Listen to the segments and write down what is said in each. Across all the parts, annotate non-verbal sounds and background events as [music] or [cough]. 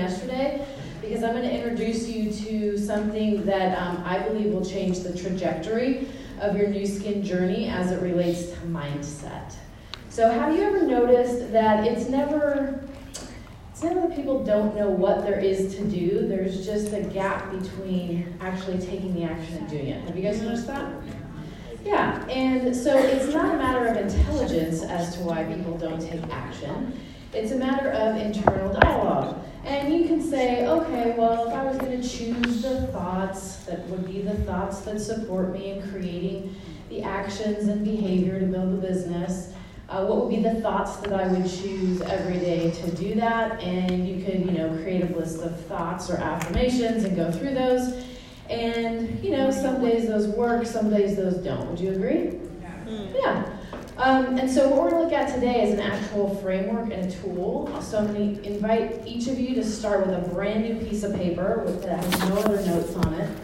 yesterday because I'm going to introduce you to something that um, I believe will change the trajectory of your Nu Skin journey as it relates to mindset. So, have you ever noticed that it's never it's never that people don't know what there is to do. There's just a gap between actually taking the action and doing it. Have you guys noticed that? Yeah, and so it's not a matter of intelligence as to why people don't take action. It's a matter of internal dialogue. And you can say, okay, well, if I was going to choose the thoughts that would be the thoughts that support me in creating the actions and behavior to build the business, uh, what would be the thoughts that I would choose every day to do that? And you could, you know, create a list of thoughts or affirmations and go through those. And, you know, some days those work, some days those don't. Would you agree? Yeah. yeah. Um, and so what we're going to look at today is an actual framework and a tool. So I'm going to invite each of you to start with a brand new piece of paper with that has no other notes on it.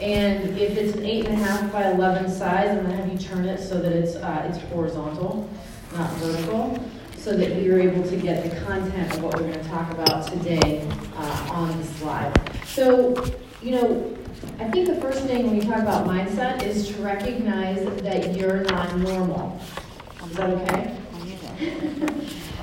And if it's an eight and a half by 11 size, I'm going to have you turn it so that it's uh, it's horizontal, not vertical, so that you're able to get the content of what we're going to talk about today uh, on the slide. So, you know, I think the first thing when we talk about mindset is to recognize that you're not normal. Is that okay?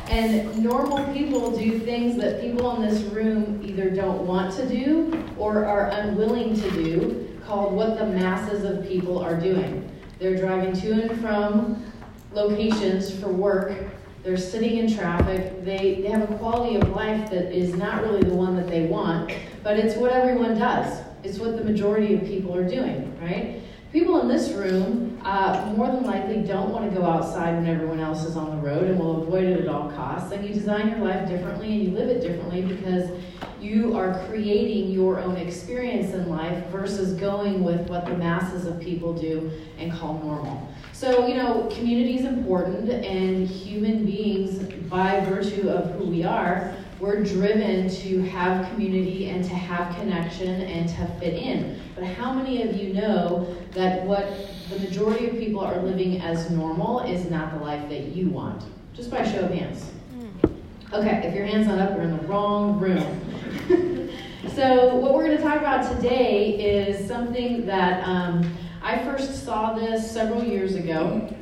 and normal people do things that people in this room either don't want to do or are unwilling to do, called what the masses of people are doing. They're driving to and from locations for work. They're sitting in traffic. They, they have a quality of life that is not really the one that they want, but it's what everyone does. It's what the majority of people are doing, right? People in this room uh, more than likely don't want to go outside when everyone else is on the road and will avoid it at all costs. And you design your life differently and you live it differently because you are creating your own experience in life versus going with what the masses of people do and call normal. So, you know, community is important, and human beings, by virtue of who we are, we're driven to have community and to have connection and to fit in. But how many of you know that what the majority of people are living as normal is not the life that you want? Just by show of hands. Hmm. Okay, if your hand's not up, you're in the wrong room. [laughs] so, what we're going to talk about today is something that um, I first saw this several years ago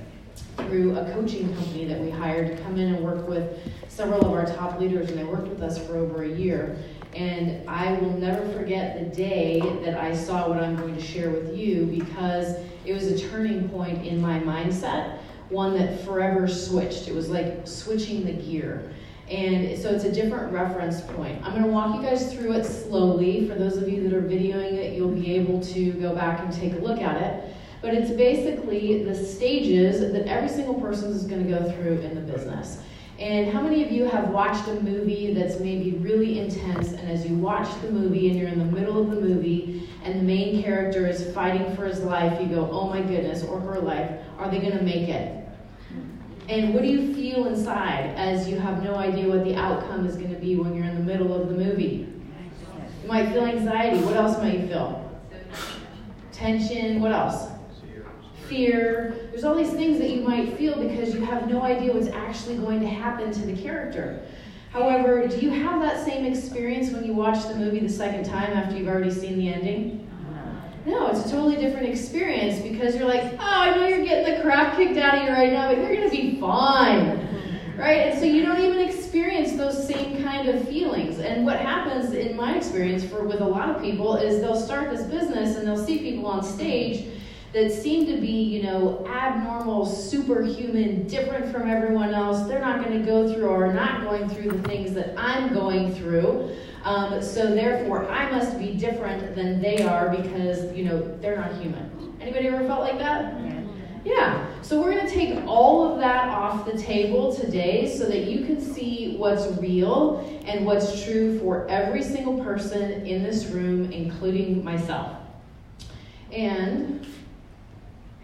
through a coaching company that we hired to come in and work with several of our top leaders, and they worked with us for over a year. And I will never forget the day that I saw what I'm going to share with you because it was a turning point in my mindset, one that forever switched. It was like switching the gear. And so it's a different reference point. I'm going to walk you guys through it slowly. For those of you that are videoing it, you'll be able to go back and take a look at it. But it's basically the stages that every single person is going to go through in the business. And how many of you have watched a movie that's maybe really intense, and as you watch the movie and you're in the middle of the movie, and the main character is fighting for his life, you go, oh my goodness, or her life, are they going to make it? And what do you feel inside as you have no idea what the outcome is going to be when you're in the middle of the movie? You might feel anxiety. What else might you feel? Tension. What else? Fear. There's all these things that you might feel because you have no idea what's actually going to happen to the character. However, do you have that same experience when you watch the movie the second time after you've already seen the ending? No, it's a totally different experience because you're like, oh, I know you're getting the crap kicked out of you right now, but you're going to be fine. Right? And so you don't even experience those same kind of feelings. And what happens in my experience for with a lot of people is they'll start this business and they'll see people on stage that seem to be, you know, abnormal, superhuman, different from everyone else. They're not going to go through or are not going through the things that I'm going through. Um, so therefore, I must be different than they are because, you know, they're not human. Anybody ever felt like that? Yeah. So we're going to take all of that off the table today so that you can see what's real and what's true for every single person in this room, including myself. And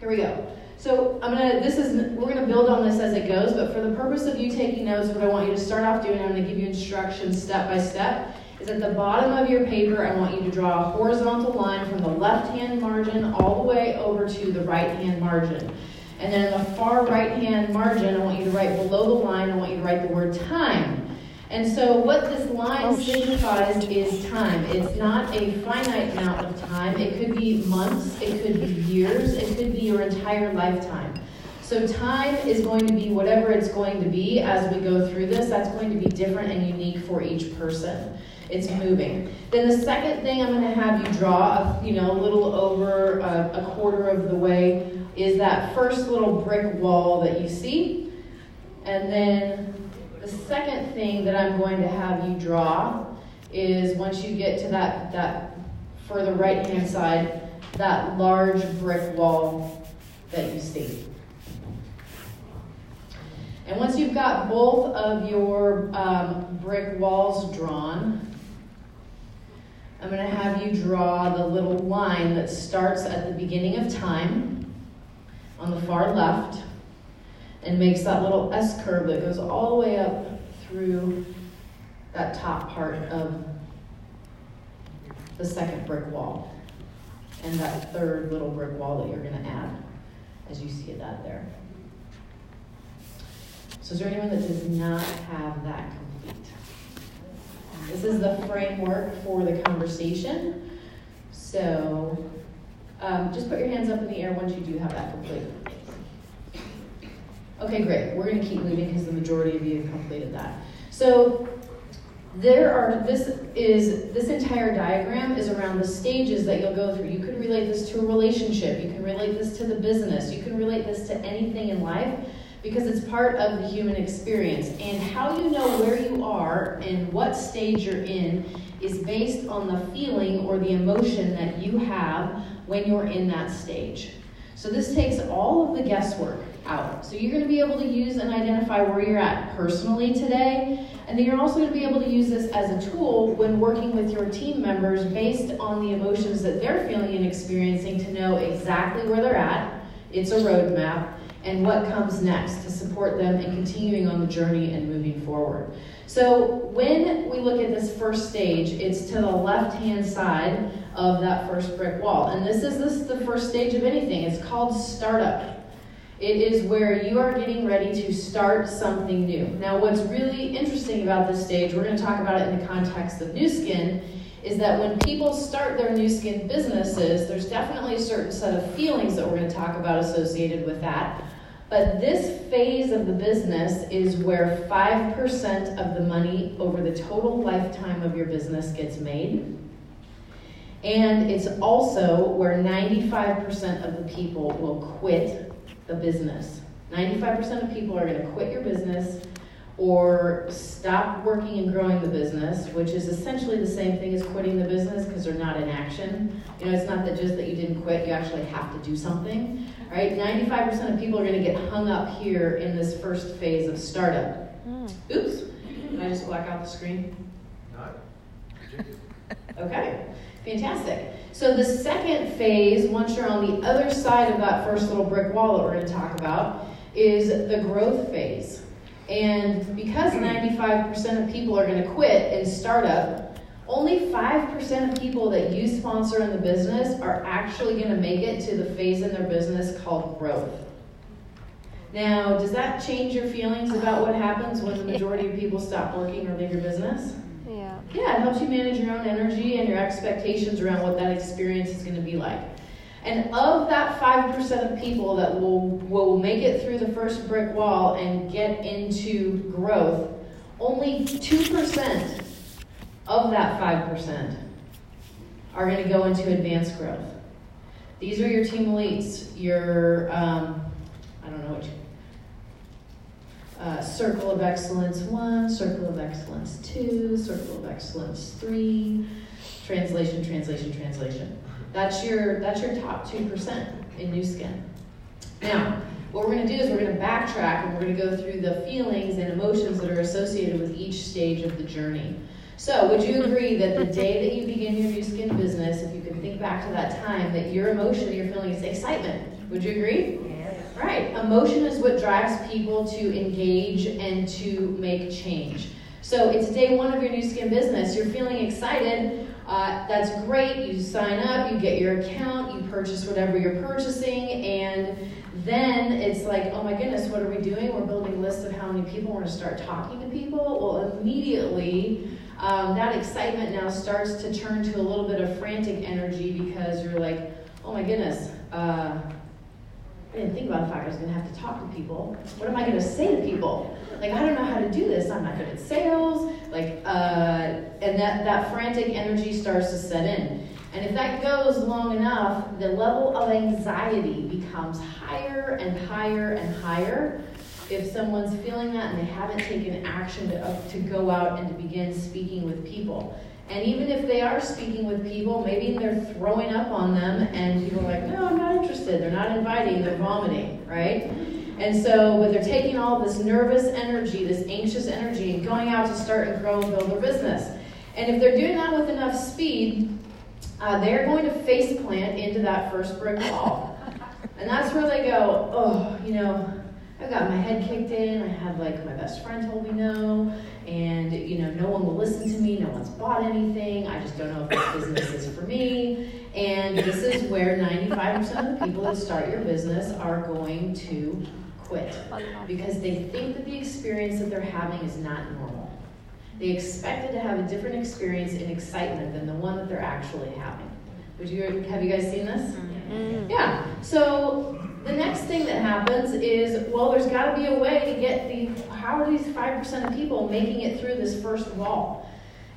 here we go. So I'm gonna. This is we're gonna build on this as it goes. But for the purpose of you taking notes, what I want you to start off doing, I'm gonna give you instructions step by step, is at the bottom of your paper, I want you to draw a horizontal line from the left-hand margin all the way over to the right-hand margin. And then in the far right-hand margin, I want you to write below the line, I want you to write the word time. And so what this line oh, signifies is time. It's not a finite amount of time. It could be months, it could be years, it could be your entire lifetime. So time is going to be whatever it's going to be as we go through this. That's going to be different and unique for each person. It's moving. Then the second thing I'm going to have you draw, you know, a little over a, a quarter of the way, is that first little brick wall that you see. And then the second thing that I'm going to have you draw is once you get to that, that further right hand side, that large brick wall that you see. And once you've got both of your um, brick walls drawn, I'm going to have you draw the little line that starts at the beginning of time on the far left and makes that little S curve that goes all the way up through that top part of the second brick wall and that third little brick wall that you're going to add as you see that there. So is there anyone that does not have that complete? This is the framework for the conversation. So um, just put your hands up in the air once you do have that complete. Okay, great. We're going to keep moving because the majority of you have completed that. So there are this is this entire diagram is around the stages that you'll go through. You can relate this to a relationship, you can relate this to the business, you can relate this to anything in life because it's part of the human experience. And how you know where you are and what stage you're in is based on the feeling or the emotion that you have when you're in that stage. So this takes all of the guesswork out. So you're going to be able to use and identify where you're at personally today. And then you're also going to be able to use this as a tool when working with your team members based on the emotions that they're feeling and experiencing to know exactly where they're at. It's a roadmap and what comes next to support them in continuing on the journey and moving forward. So when we look at this first stage, it's to the left-hand side of that first brick wall. And this is, this is the first stage of anything. It's called startup. It is where you are getting ready to start something new. Now, what's really interesting about this stage, we're going to talk about it in the context of Nu Skin, is that when people start their Nu Skin businesses, there's definitely a certain set of feelings that we're going to talk about associated with that. But this phase of the business is where 5% of the money over the total lifetime of your business gets made. And it's also where 95% of the people will quit the business. 95% of people are going to quit your business or stop working and growing the business, which is essentially the same thing as quitting the business because they're not in action. You know, it's not that just that you didn't quit, you actually have to do something. Right? 95% of people are going to get hung up here in this first phase of startup. Mm. Oops. Did I just black out the screen? Not. Okay. Fantastic. So the second phase, once you're on the other side of that first little brick wall that we're going to talk about, is the growth phase. And because 95% of people are going to quit in startup, only 5% of people that you sponsor in the business are actually going to make it to the phase in their business called growth. Now, does that change your feelings about what happens when the majority of people stop working or leave your business? Yeah. It helps you manage your own energy and your expectations around what that experience is going to be like. And of that 5% of people that will, will make it through the first brick wall and get into growth, only 2% of that 5% are going to go into advanced growth. These are your team elites, your, um, I don't know what you, uh, Circle of Excellence 1, Circle of Excellence 2, Circle of Excellence 3, translation, translation, translation. That's your, that's your top 2% in Nu Skin. Now, what we're going to do is we're going to backtrack and we're going to go through the feelings and emotions that are associated with each stage of the journey. So, would you agree that the day that you begin your Nu Skin business, if you can think back to that time, that your emotion, your feeling is excitement? Would you agree? Right. Emotion is what drives people to engage and to make change. So it's day one of your Nu Skin business. You're feeling excited. Uh, that's great. You sign up, you get your account, you purchase whatever you're purchasing, and then it's like, oh my goodness, what are we doing? We're building lists of how many people. We're going to start talking to people. Well, immediately, um, that excitement now starts to turn to a little bit of frantic energy because you're like, oh my goodness. Uh, didn't think about fact I was going to have to talk to people. What am I going to say to people? Like, I don't know how to do this. I'm not good at sales. Like, uh, and that, that frantic energy starts to set in. And if that goes long enough, the level of anxiety becomes higher and higher and higher. If someone's feeling that and they haven't taken action to, uh, to go out and to begin speaking with people. And even if they are speaking with people, maybe they're throwing up on them, and people are like, no, I'm not interested. They're not inviting, they're vomiting, right? And so, but they're taking all this nervous energy, this anxious energy, and going out to start and grow and build their business. And if they're doing that with enough speed, uh, they're going to face plant into that first brick wall. And that's where they go, oh, you know, I got my head kicked in. I had like my best friend told me no, and you know, no one will listen to me. No one's bought anything. I just don't know if this business is for me. And this is where 95% of the people that start your business are going to quit because they think that the experience that they're having is not normal. They expected to have a different experience and excitement than the one that they're actually having. Would you have you guys seen this? Mm-hmm. Yeah. So the next thing that happens is, well, there's got to be a way to get the, how are these 5% of people making it through this first wall?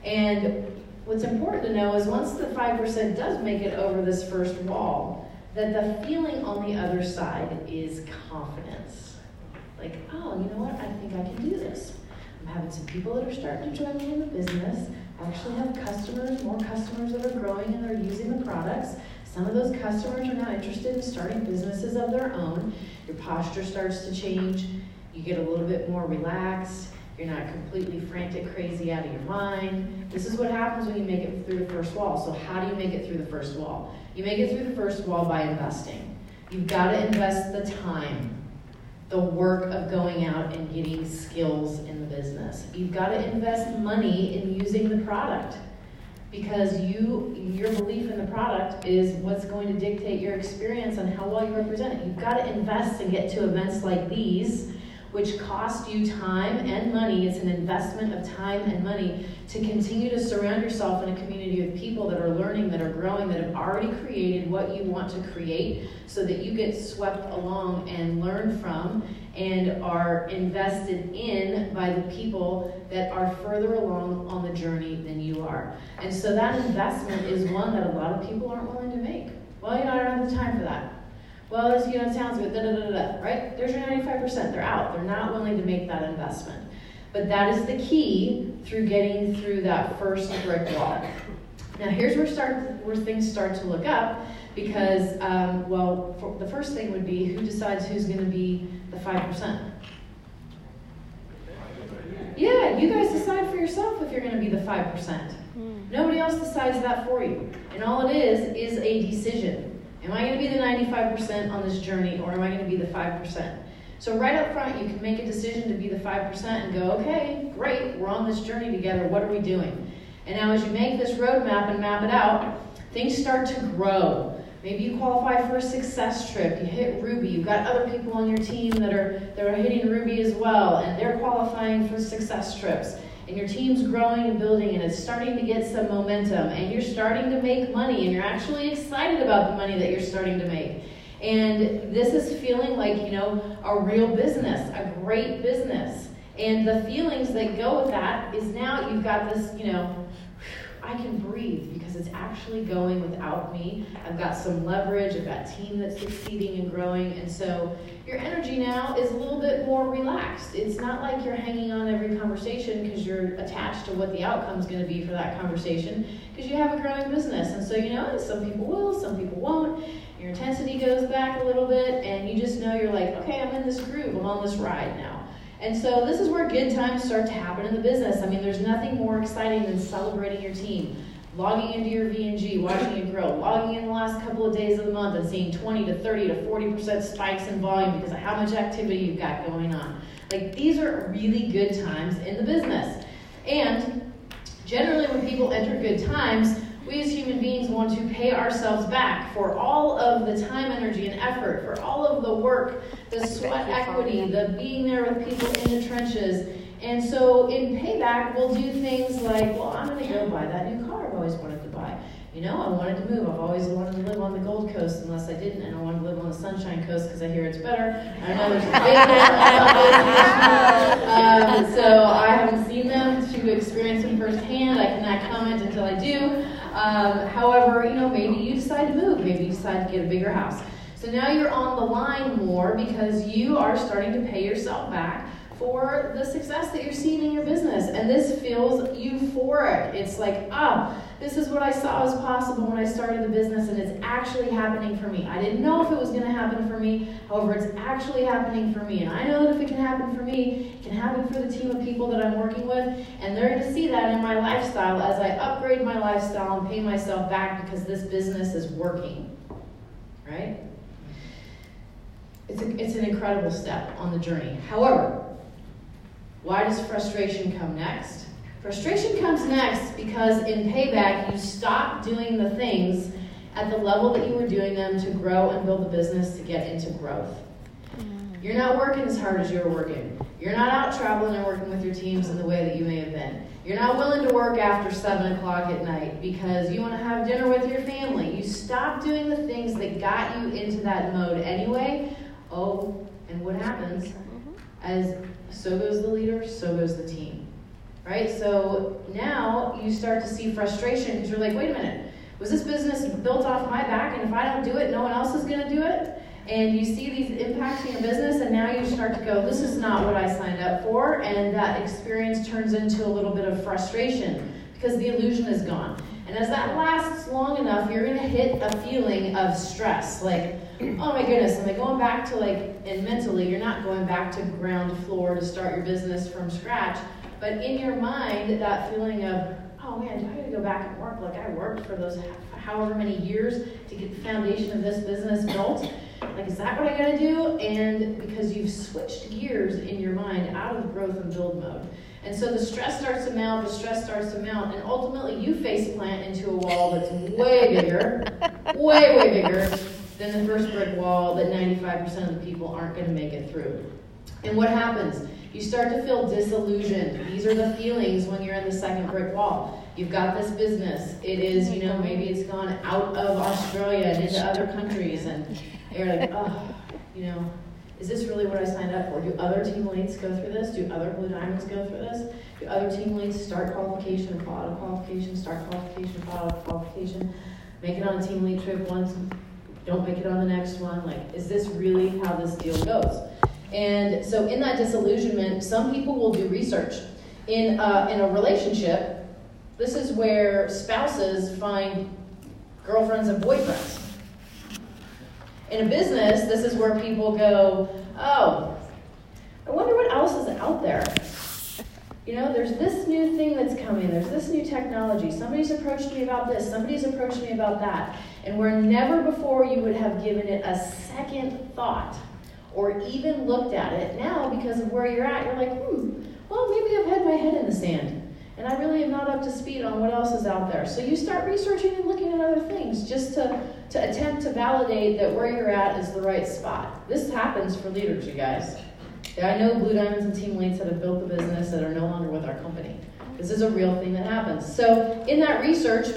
And what's important to know is once the 5% does make it over this first wall, that the feeling on the other side is confidence. Like, oh, you know what? I think I can do this. I'm having some people that are starting to join me in the business. I actually have customers, more customers that are growing and they're using the products. Some of those customers are now interested in starting businesses of their own. Your posture starts to change. You get a little bit more relaxed. You're not completely frantic, crazy out of your mind. This is what happens when you make it through the first wall. So, how do you make it through the first wall? You make it through the first wall by investing. You've got to invest the time, the work of going out and getting skills in the business. You've got to invest money in using the product because you your belief in the product is what's going to dictate your experience on how well you represent it. You've got to invest and get to events like these, which cost you time and money. It's an investment of time and money to continue to surround yourself in a community of people that are learning, that are growing, that have already created what you want to create so that you get swept along and learn from and are invested in by the people that are further along on the journey than you are. And so that investment is one that a lot of people aren't willing to make. Well, you know, I don't have the time for that. Well, this, you know, it sounds good, da da da da, right? There's your 95%. They're out. They're not willing to make that investment. But that is the key through getting through that first brick wall. Now, here's where start where things start to look up because, um, well, the first thing would be who decides who's going to be the 5%. Yeah, you guys decide for yourself if you're going to be the 5%. Nobody else decides that for you. And all it is is a decision. Am I going to be the 95% on this journey or am I going to be the 5%? So, right up front, you can make a decision to be the 5% and go, okay, great, we're on this journey together. What are we doing? And now, as you make this roadmap and map it out, things start to grow. Maybe you qualify for a success trip. You hit Ruby. You've got other people on your team that are that are hitting Ruby as well, and they're qualifying for success trips. And your team's growing and building, and it's starting to get some momentum. And you're starting to make money, and you're actually excited about the money that you're starting to make. And this is feeling like you know a real business, a great business. And the feelings that go with that is now you've got this, you know, I can breathe because it's actually going without me. I've got some leverage, I've got team that's succeeding and growing, and so your energy now is a little bit more relaxed. It's not like you're hanging on every conversation because you're attached to what the outcome is going to be for that conversation because you have a growing business. And so, you know, some people will, some people won't. Your intensity goes back a little bit, and you just know you're like, okay, I'm in this groove, I'm on this ride now. And so this is where good times start to happen in the business. I mean, there's nothing more exciting than celebrating your team, logging into your V&G, watching it grow, logging in the last couple of days of the month and seeing 20 to 30 to 40% spikes in volume because of how much activity you've got going on. Like these are really good times in the business. And generally, when people enter good times, we as human beings want to pay ourselves back for all of the time, energy, and effort, for all of the work, the sweat equity, the being there with people in the trenches. And so in payback, we'll do things like, well, I'm going to go buy that new car I've always wanted to buy. You know, I wanted to move. I've always wanted to live on the Gold Coast unless I didn't, and I want to live on the Sunshine Coast because I hear it's better. I know there's a big um, So I haven't seen them to experience them firsthand. I cannot comment until I do. Um, however, you know, maybe you decide to move. Maybe you decide to get a bigger house. So now you're on the line more because you are starting to pay yourself back for the success that you're seeing in your business. And this feels euphoric. It's like, ah, this is what I saw was possible when I started the business, and it's actually happening for me. I didn't know if it was going to happen for me. However, it's actually happening for me. And I know that if it can happen for me, it can happen for the team of people that I'm working with. And they're going to see that in my lifestyle as I upgrade my lifestyle and pay myself back because this business is working. Right? It's, a, it's an incredible step on the journey. However, why does frustration come next? Frustration comes next because in payback, you stop doing the things at the level that you were doing them to grow and build the business to get into growth. Mm. You're not working as hard as you were working. You're not out traveling and working with your teams in the way that you may have been. You're not willing to work after 7 o'clock at night because you want to have dinner with your family. You stop doing the things that got you into that mode anyway. Oh, and what happens? As so goes the leader, so goes the team. Right? So now you start to see frustration because you're like, wait a minute, was this business built off my back? And if I don't do it, no one else is going to do it? And you see these impacts in your business, and now you start to go, this is not what I signed up for. And that experience turns into a little bit of frustration because the illusion is gone. And as that lasts long enough, you're going to hit a feeling of stress. Like, [clears throat] oh my goodness, am I going back to like, and mentally, you're not going back to ground floor to start your business from scratch. But in your mind, that feeling of, oh man, do I got to go back and work like I worked for those however many years to get the foundation of this business built? Like, is that what I got to do? And because you've switched gears in your mind out of growth and build mode. And so the stress starts to mount, the stress starts to mount, and ultimately you face plant into a wall that's way bigger, way, way bigger than the first brick wall that 95% of the people aren't going to make it through. And what happens? You start to feel disillusioned. These are the feelings when you're in the second brick wall. You've got this business. It is, you know, maybe it's gone out of Australia and into other countries, and you're like, oh, you know, is this really what I signed up for? Do other team leads go through this? Do other Blue Diamonds go through this? Do other team leads start qualification, fall out of qualification, start qualification, fall out of qualification, make it on a team lead trip once, don't make it on the next one? Like, is this really how this deal goes? And so, in that disillusionment, some people will do research. In, uh, in a relationship, this is where spouses find girlfriends and boyfriends. In a business, this is where people go, oh, I wonder what else is out there. You know, there's this new thing that's coming, there's this new technology. Somebody's approached me about this, somebody's approached me about that. And where never before you would have given it a second thought or even looked at it, now because of where you're at, you're like, hmm, well, maybe I've had my head in the sand and I really am not up to speed on what else is out there. So you start researching and looking at other things just to, to attempt to validate that where you're at is the right spot. This happens for leaders, you guys. I know Blue Diamonds and team leads that have built the business that are no longer with our company. This is a real thing that happens. So in that research,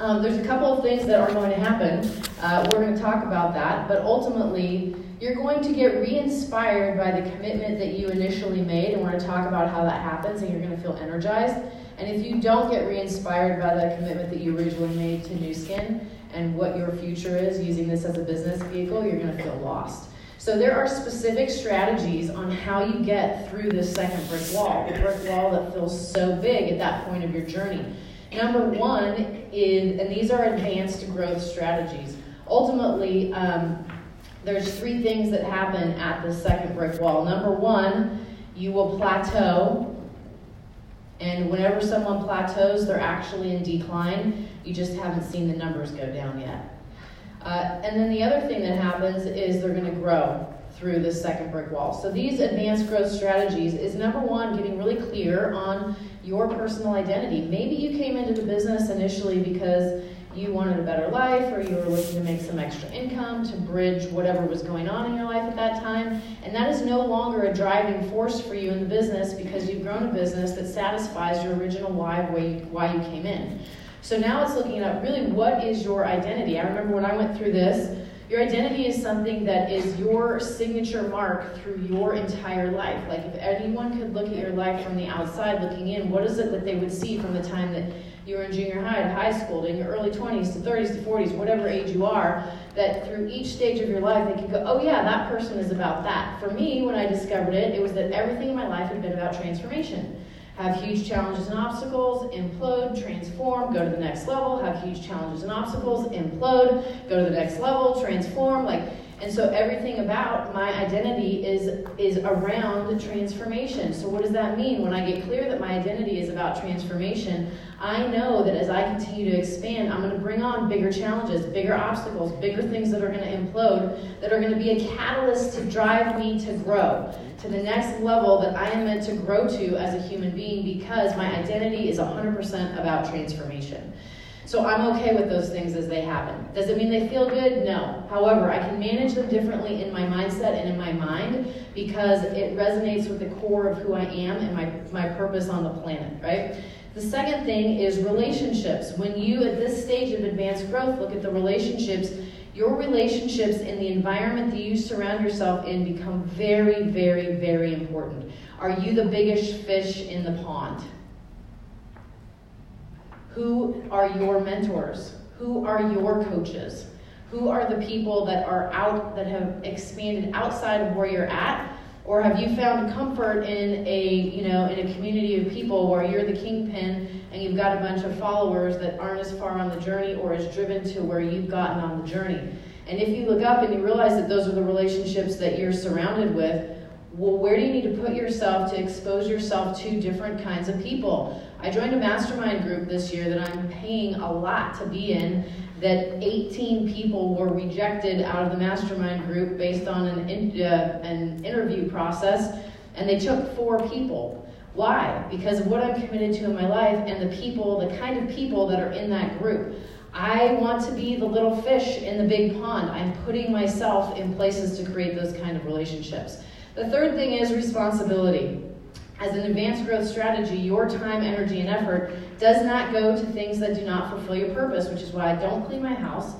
um, there's a couple of things that are going to happen. Uh, we're going to talk about that, but ultimately, you're going to get re inspired by the commitment that you initially made, and we're going to talk about how that happens, and you're going to feel energized. And if you don't get re inspired by that commitment that you originally made to Nu Skin and what your future is using this as a business vehicle, you're going to feel lost. So there are specific strategies on how you get through this second brick wall, the brick wall that feels so big at that point of your journey. Number one is, and these are advanced growth strategies. Ultimately, um, there's three things that happen at the second brick wall. Number one, you will plateau. And whenever someone plateaus, they're actually in decline. You just haven't seen the numbers go down yet. Uh, and then the other thing that happens is they're going to grow through this second brick wall. So these advanced growth strategies is number one, getting really clear on your personal identity. Maybe you came into the business initially because you wanted a better life or you were looking to make some extra income to bridge whatever was going on in your life at that time. And that is no longer a driving force for you in the business because you've grown a business that satisfies your original why, why you, why you came in. So now it's looking at really what is your identity. I remember when I went through this, your identity is something that is your signature mark through your entire life. Like if anyone could look at your life from the outside looking in, what is it that they would see from the time that you were in junior high high school to in your early 20s to 30s to 40s, whatever age you are, that through each stage of your life they could go, oh yeah, that person is about that. For me, when I discovered it, it was that everything in my life had been about transformation. Have huge challenges and obstacles, implode, transform, go to the next level, have huge challenges and obstacles, implode, go to the next level, transform, like and so everything about my identity is is around transformation. So what does that mean? When I get clear that my identity is about transformation, I know that as I continue to expand, I'm going to bring on bigger challenges, bigger obstacles, bigger things that are going to implode, that are going to be a catalyst to drive me to grow to the next level that I am meant to grow to as a human being because my identity is 100% about transformation. So I'm okay with those things as they happen. Does it mean they feel good? No. However, I can manage them differently in my mindset and in my mind because it resonates with the core of who I am and my, my purpose on the planet, right? The second thing is relationships. When you, at this stage of advanced growth, look at the relationships, your relationships and the environment that you surround yourself in become very, very, very important. Are you the biggest fish in the pond? Who are your mentors? Who are your coaches? Who are the people that are out that have expanded outside of where you're at? Or have you found comfort in a, you know, in a community of people where you're the kingpin and you've got a bunch of followers that aren't as far on the journey or as driven to where you've gotten on the journey? And if you look up and you realize that those are the relationships that you're surrounded with, well, where do you need to put yourself to expose yourself to different kinds of people? I joined a mastermind group this year that I'm paying a lot to be in. That 18 people were rejected out of the mastermind group based on an, in, uh, an interview process, and they took four people. Why? Because of what I'm committed to in my life and the people, the kind of people that are in that group. I want to be the little fish in the big pond. I'm putting myself in places to create those kind of relationships. The third thing is responsibility. As an advanced growth strategy, your time, energy, and effort does not go to things that do not fulfill your purpose, which is why I don't clean my house.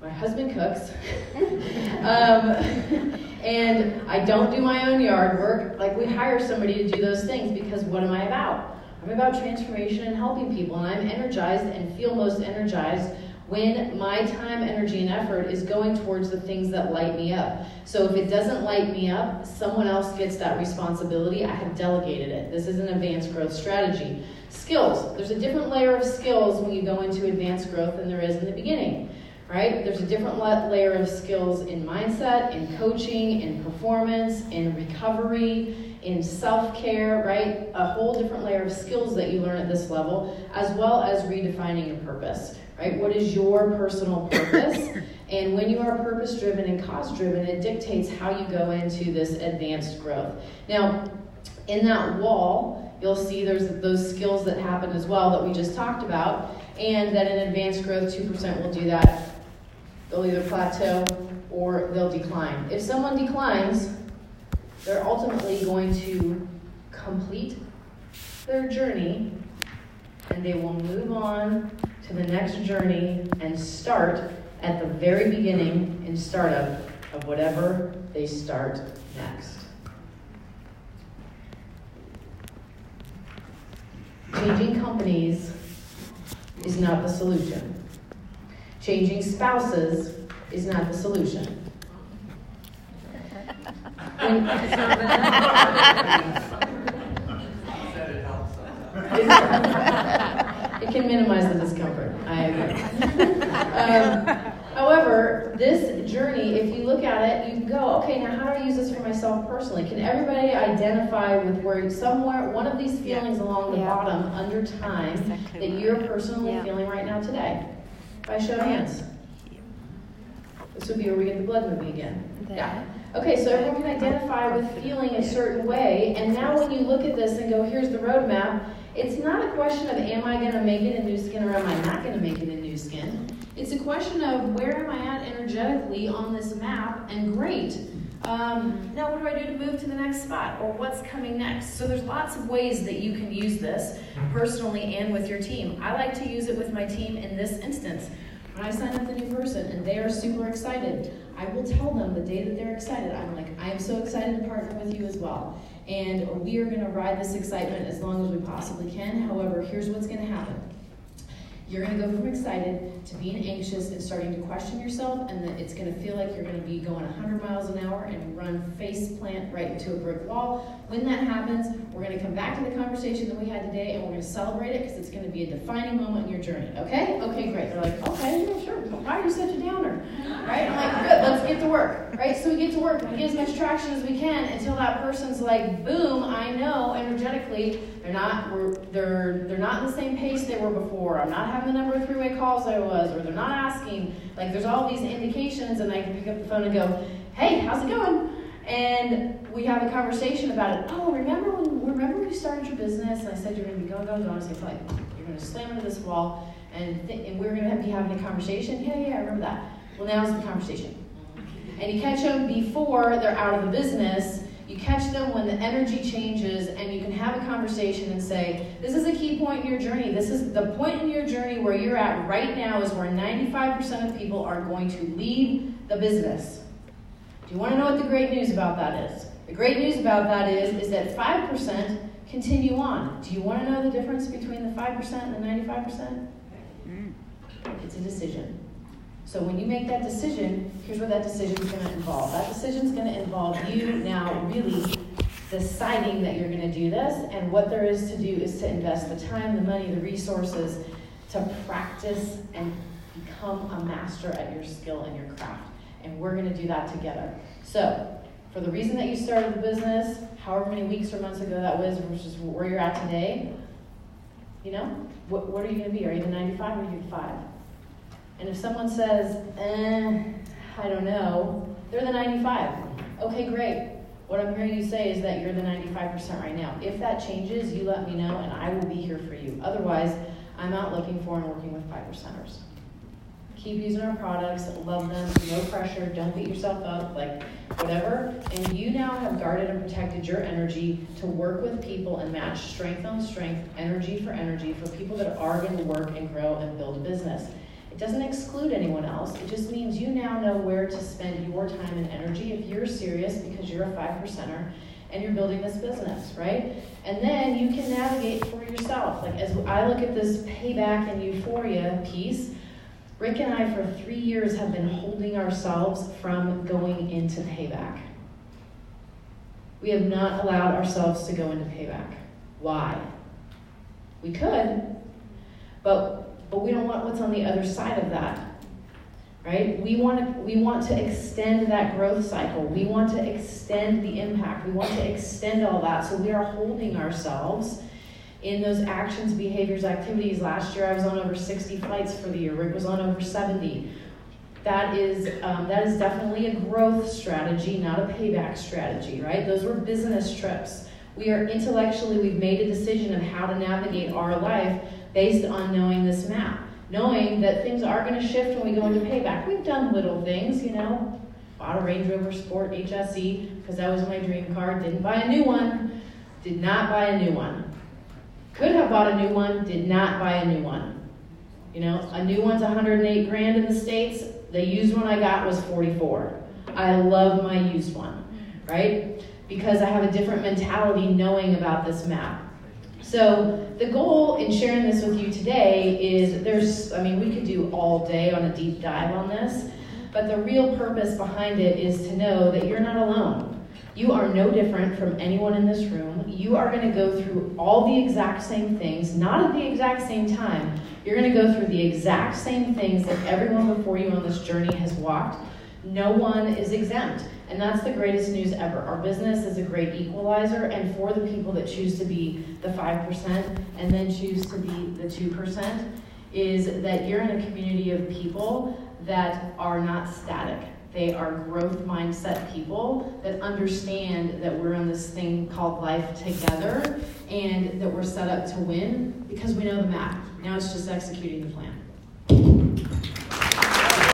My husband cooks. [laughs] um, and I don't do my own yard work. Like, we hire somebody to do those things because what am I about? I'm about transformation and helping people, and I'm energized and feel most energized when my time, energy, and effort is going towards the things that light me up. So if it doesn't light me up, someone else gets that responsibility. I have delegated it. This is an advanced growth strategy. Skills. There's a different layer of skills when you go into advanced growth than there is in the beginning. Right? There's a different layer of skills in mindset, in coaching, in performance, in recovery, in self care, right? A whole different layer of skills that you learn at this level, as well as redefining your purpose right? What is your personal purpose? [coughs] and when you are purpose driven and cause driven, it dictates how you go into this advanced growth. Now, in that wall, you'll see there's those skills that happen as well that we just talked about, and that in advanced growth, 2% will do that. They'll either plateau or they'll decline. If someone declines, they're ultimately going to complete their journey and they will move on to the next journey and start at the very beginning in startup of whatever they start next. Changing companies is not the solution. Changing spouses is not the solution. [laughs] [laughs] When, it [laughs] can minimize the discomfort. I agree. um, however, this journey, if you look at it, you can go, okay, now how do I use this for myself personally? Can everybody identify with where somewhere, one of these feelings yeah. along the yeah. bottom under time exactly that you're personally yeah. feeling right now today? By show of hands. This would be where we get the blood moving again. There. Yeah. Okay, so everyone can identify with feeling a certain way, and now when you look at this and go, here's the roadmap, It's not a question of am I going to make it a Nu Skin or am I not going to make it a Nu Skin. It's a question of where am I at energetically on this map, and great. Um, now, what do I do to move to the next spot, or what's coming next? So, there's lots of ways that you can use this personally and with your team. I like to use it with my team in this instance. When I sign up the new person and they are super excited, I will tell them the day that they're excited, I'm like, I am so excited to partner with you as well. And we are going to ride this excitement as long as we possibly can. However, here's what's going to happen you're going to go from excited to being anxious and starting to question yourself, and that it's going to feel like you're going to be going 100 miles an hour and run face plant right into a brick wall. When that happens, we're going to come back to the conversation that we had today, and we're going to celebrate it because it's going to be a defining moment in your journey. Okay? Okay, great. They're like, okay, yeah, sure. Why are you such a downer? Right? I'm like, good. Let's get to work. Right? So we get to work. We get as much traction as we can until that person's like, boom. I know energetically they're not. We're, they're they're not in the same pace they were before. I'm not having the number of three-way calls I was, or they're not asking. Like there's all these indications, and I can pick up the phone and go, "Hey, how's it going?" And we have a conversation about it. Oh, remember when remember when you started your business, and I said you're going to be going, going, going. I said, like you're going to slam into this wall, and th- and we're going to be having a conversation. Yeah, yeah, I remember that. Well, now now's the conversation. And you catch them before they're out of the business you catch them when the energy changes, and you can have a conversation and say, This is a key point in your journey. This is the point in your journey where you're at right now, is where 95% of people are going to leave the business. Do you want to know what the great news about that is? The great news about that is, is that 5% continue on. Do you want to know the difference between the 5% and the 95%? Mm. It's a decision. So when you make that decision, here's what that decision is going to involve. That decision is going to involve you now really deciding that you're going to do this, and what there is to do is to invest the time, the money, the resources to practice and become a master at your skill and your craft. And we're going to do that together. So, for the reason that you started the business, however many weeks or months ago that was, which is where you're at today, you know, what, what are you going to be? Are you the 95 or are you the 5? And if someone says, eh, I don't know, they're the 95. Okay, great. What I'm hearing you say is that you're the 95% right now. If that changes, you let me know and I will be here for you. Otherwise, I'm out looking for and working with 5 percenters. Keep using our products, love them, no pressure, don't beat yourself up, like whatever. And you now have guarded and protected your energy to work with people and match strength on strength, energy for energy, for people that are going to work and grow and build a business. It doesn't exclude anyone else. It just means you now know where to spend your time and energy if you're serious because you're a five percenter and you're building this business, right? And then you can navigate for yourself. Like as I look at this payback and euphoria piece, Rick and I for three years have been holding ourselves from going into payback. We have not allowed ourselves to go into payback. Why? We could, but but we don't want what's on the other side of that. Right? We want to we want to extend that growth cycle. We want to extend the impact. We want to extend all that. So we are holding ourselves in those actions, behaviors, activities. Last year I was on over 60 flights for the year. Rick was on over 70. That is um, that is definitely a growth strategy, not a payback strategy, right? Those were business trips. We are intellectually, we've made a decision of how to navigate our life based on knowing this map, knowing that things are going to shift when we go into payback. We've done little things, you know, bought a Range Rover Sport HSE because that was my dream car, didn't buy a new one, did not buy a new one. Could have bought a new one, did not buy a new one. You know, a new one's 108 grand in the States. The used one I got was 44. I love my used one, right? Because I have a different mentality knowing about this map. So the goal in sharing this with you today is there's, I mean, we could do all day on a deep dive on this, but the real purpose behind it is to know that you're not alone. You are no different from anyone in this room. You are going to go through all the exact same things, not at the exact same time. You're going to go through the exact same things that everyone before you on this journey has walked. No one is exempt. And that's the greatest news ever. Our business is a great equalizer, and for the people that choose to be the 5% and then choose to be the 2%, is that you're in a community of people that are not static. They are growth mindset people that understand that we're on this thing called life together and that we're set up to win because we know the map. Now it's just executing the plan.